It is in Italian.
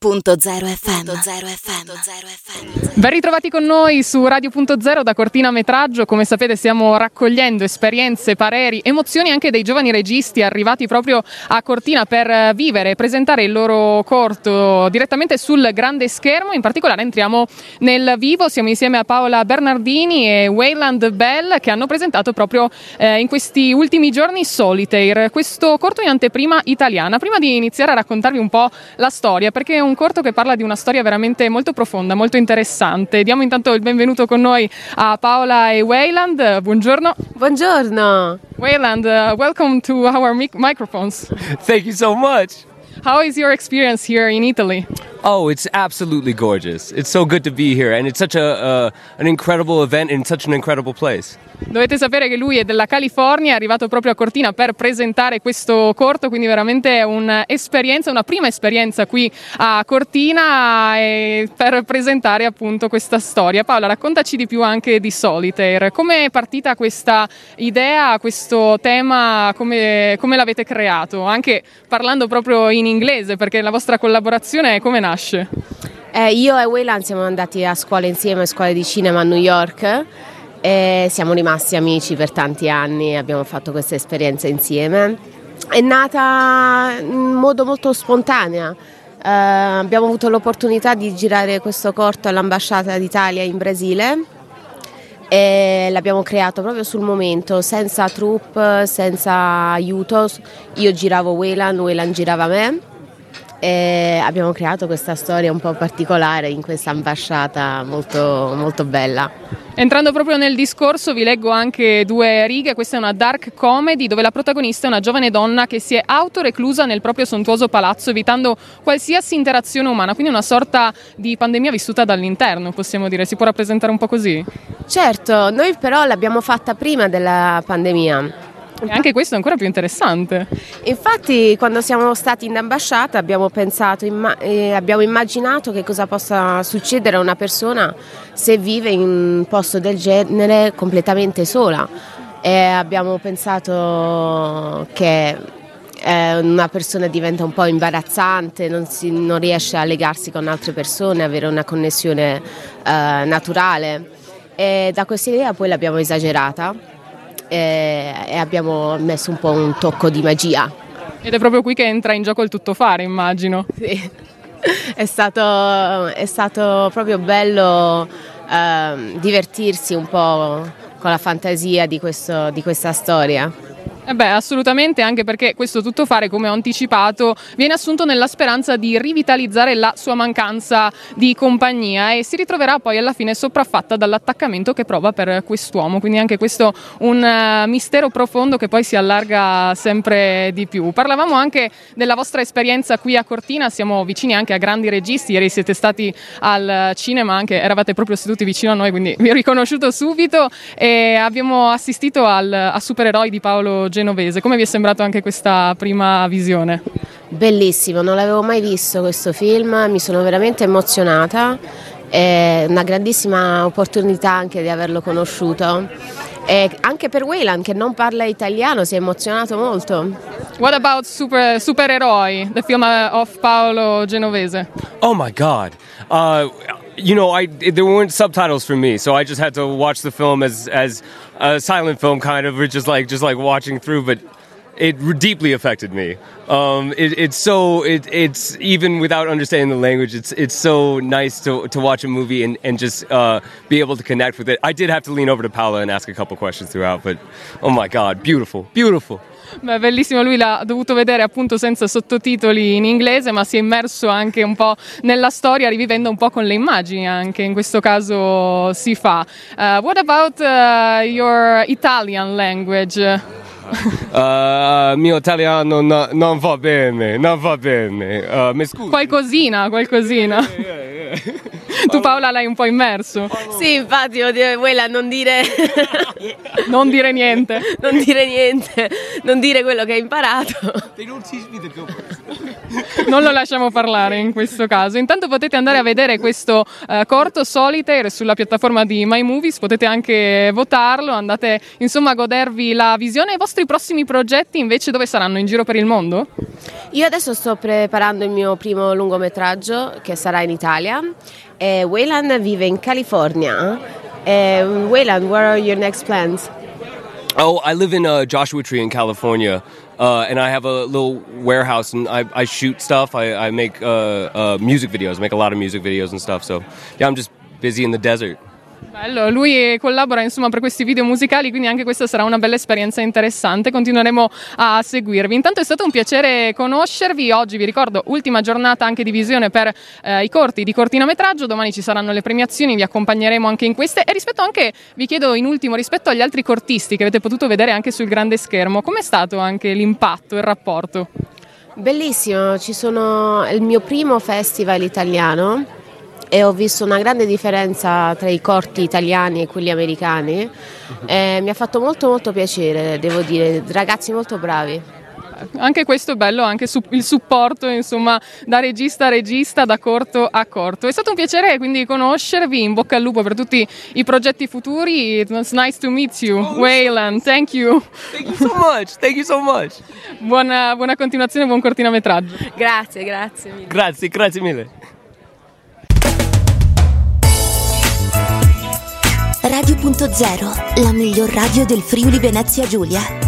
Radio.0 FM. FM. Ben ritrovati con noi su Radio.0 da Cortina Metraggio. Come sapete stiamo raccogliendo esperienze, pareri, emozioni anche dei giovani registi arrivati proprio a Cortina per vivere e presentare il loro corto direttamente sul grande schermo. In particolare entriamo nel vivo, siamo insieme a Paola Bernardini e Wayland Bell che hanno presentato proprio eh, in questi ultimi giorni Solitaire, questo corto in anteprima italiana. Prima di iniziare a raccontarvi un po' la storia, perché è un corto che parla di una storia veramente molto profonda, molto interessante. Diamo intanto il benvenuto con noi a Paola e Wayland. Buongiorno. Buongiorno. Wayland, uh, welcome to our mic- microphones. Thank you so much. How is your experience here in Italy? Oh, it's absolutely gorgeous. It's so good to be here, and it's such a uh, an incredible event in such an incredible place. Dovete sapere che lui è della California, è arrivato proprio a Cortina per presentare questo corto, quindi veramente un'esperienza, una prima esperienza qui a Cortina per presentare appunto questa storia. Paola, raccontaci di più anche di Solitaire. Come è partita questa idea, questo tema, come, come l'avete creato? Anche parlando proprio in inglese, perché la vostra collaborazione come nasce? Eh, io e Wayland siamo andati a scuola insieme, a scuola di cinema a New York e siamo rimasti amici per tanti anni, abbiamo fatto questa esperienza insieme. È nata in modo molto spontaneo. Uh, abbiamo avuto l'opportunità di girare questo corto all'ambasciata d'Italia in Brasile e l'abbiamo creato proprio sul momento, senza troupe, senza aiuto. Io giravo Wayland, Wayland girava me e abbiamo creato questa storia un po' particolare in questa ambasciata molto, molto bella. Entrando proprio nel discorso vi leggo anche due righe, questa è una dark comedy dove la protagonista è una giovane donna che si è autoreclusa nel proprio sontuoso palazzo evitando qualsiasi interazione umana, quindi una sorta di pandemia vissuta dall'interno possiamo dire, si può rappresentare un po' così? Certo, noi però l'abbiamo fatta prima della pandemia e anche questo è ancora più interessante. Infatti, quando siamo stati in ambasciata abbiamo pensato, imma- eh, abbiamo immaginato che cosa possa succedere a una persona se vive in un posto del genere completamente sola. E abbiamo pensato che eh, una persona diventa un po' imbarazzante, non, si, non, riesce a legarsi con altre persone, avere una connessione eh, naturale. E da questa idea poi l'abbiamo esagerata e, e abbiamo messo un po' un tocco di magia. Ed è proprio qui che entra in gioco il tuttofare, immagino. Sì, è stato, è stato proprio bello eh, divertirsi un po' con la fantasia di, questo, di questa storia. Eh beh, assolutamente, anche perché questo tuttofare, come ho anticipato, viene assunto nella speranza di rivitalizzare la sua mancanza di compagnia e si ritroverà poi alla fine sopraffatta dall'attaccamento che prova per quest'uomo. Quindi anche questo un uh, mistero profondo che poi si allarga sempre di più. Parlavamo anche della vostra esperienza qui a Cortina, siamo vicini anche a grandi registi, ieri siete stati al cinema, anche eravate proprio seduti vicino a noi, quindi vi ho riconosciuto subito e abbiamo assistito al, a Supereroi di Paolo Giovanni genovese. Come vi è sembrato anche questa prima visione? Bellissimo, non l'avevo mai visto questo film, mi sono veramente emozionata, è una grandissima opportunità anche di averlo conosciuto. E anche per Wayland che non parla italiano si è emozionato molto. What about Super, Supereroi, the film of Paolo Genovese? Oh my god. Uh, you know, I there weren't subtitles for me, so I just had to watch the film as as a silent film, kind of, or just like just like watching through. But it deeply affected me. Um, it, it's so it, it's even without understanding the language, it's it's so nice to, to watch a movie and, and just uh, be able to connect with it. I did have to lean over to Paula and ask a couple questions throughout, but oh my god, beautiful, beautiful. Beh, bellissimo, lui l'ha dovuto vedere appunto senza sottotitoli in inglese, ma si è immerso anche un po' nella storia, rivivendo un po' con le immagini anche, in questo caso si fa. Uh, what about uh, your Italian language? Uh, mio italiano no, non va bene, non va bene. Uh, mi scusi. Qualcosina, qualcosina. Yeah, yeah, yeah. Tu Paola l'hai un po' immerso. Sì, infatti, Wayland non dire... non dire niente. non dire niente, non dire quello che hai imparato. non lo lasciamo parlare in questo caso. Intanto potete andare a vedere questo uh, corto Solitaire sulla piattaforma di My Movies, potete anche votarlo, andate insomma a godervi la visione. I vostri prossimi progetti invece dove saranno? In giro per il mondo? Io adesso sto preparando il mio primo lungometraggio che sarà in Italia. E Wayland vive in California. E Wayland, what are your next plans? Oh, I live in uh, Joshua Tree in California. Uh, and I have a little warehouse, and I, I shoot stuff. I, I make uh, uh, music videos. I make a lot of music videos and stuff. So, yeah, I'm just busy in the desert. Bello, lui collabora insomma per questi video musicali, quindi anche questa sarà una bella esperienza interessante. Continueremo a seguirvi. Intanto è stato un piacere conoscervi. Oggi vi ricordo ultima giornata anche di visione per eh, i corti di cortinametraggio. Domani ci saranno le premiazioni, vi accompagneremo anche in queste. E rispetto anche, vi chiedo in ultimo, rispetto agli altri cortisti che avete potuto vedere anche sul grande schermo, com'è stato anche l'impatto, il rapporto? Bellissimo, ci sono il mio primo festival italiano e ho visto una grande differenza tra i corti italiani e quelli americani. E mi ha fatto molto molto piacere, devo dire, ragazzi molto bravi. Anche questo è bello, anche su, il supporto insomma da regista a regista, da corto a corto. È stato un piacere quindi conoscervi, in bocca al lupo per tutti i progetti futuri. It was nice to meet you, oh, Wayland, thank you. Thank you so much, thank you so much. Buona, buona continuazione, buon cortinametraggio. Grazie, grazie mille. Grazie, grazie mille. Radio.0, la miglior radio del Friuli Venezia Giulia.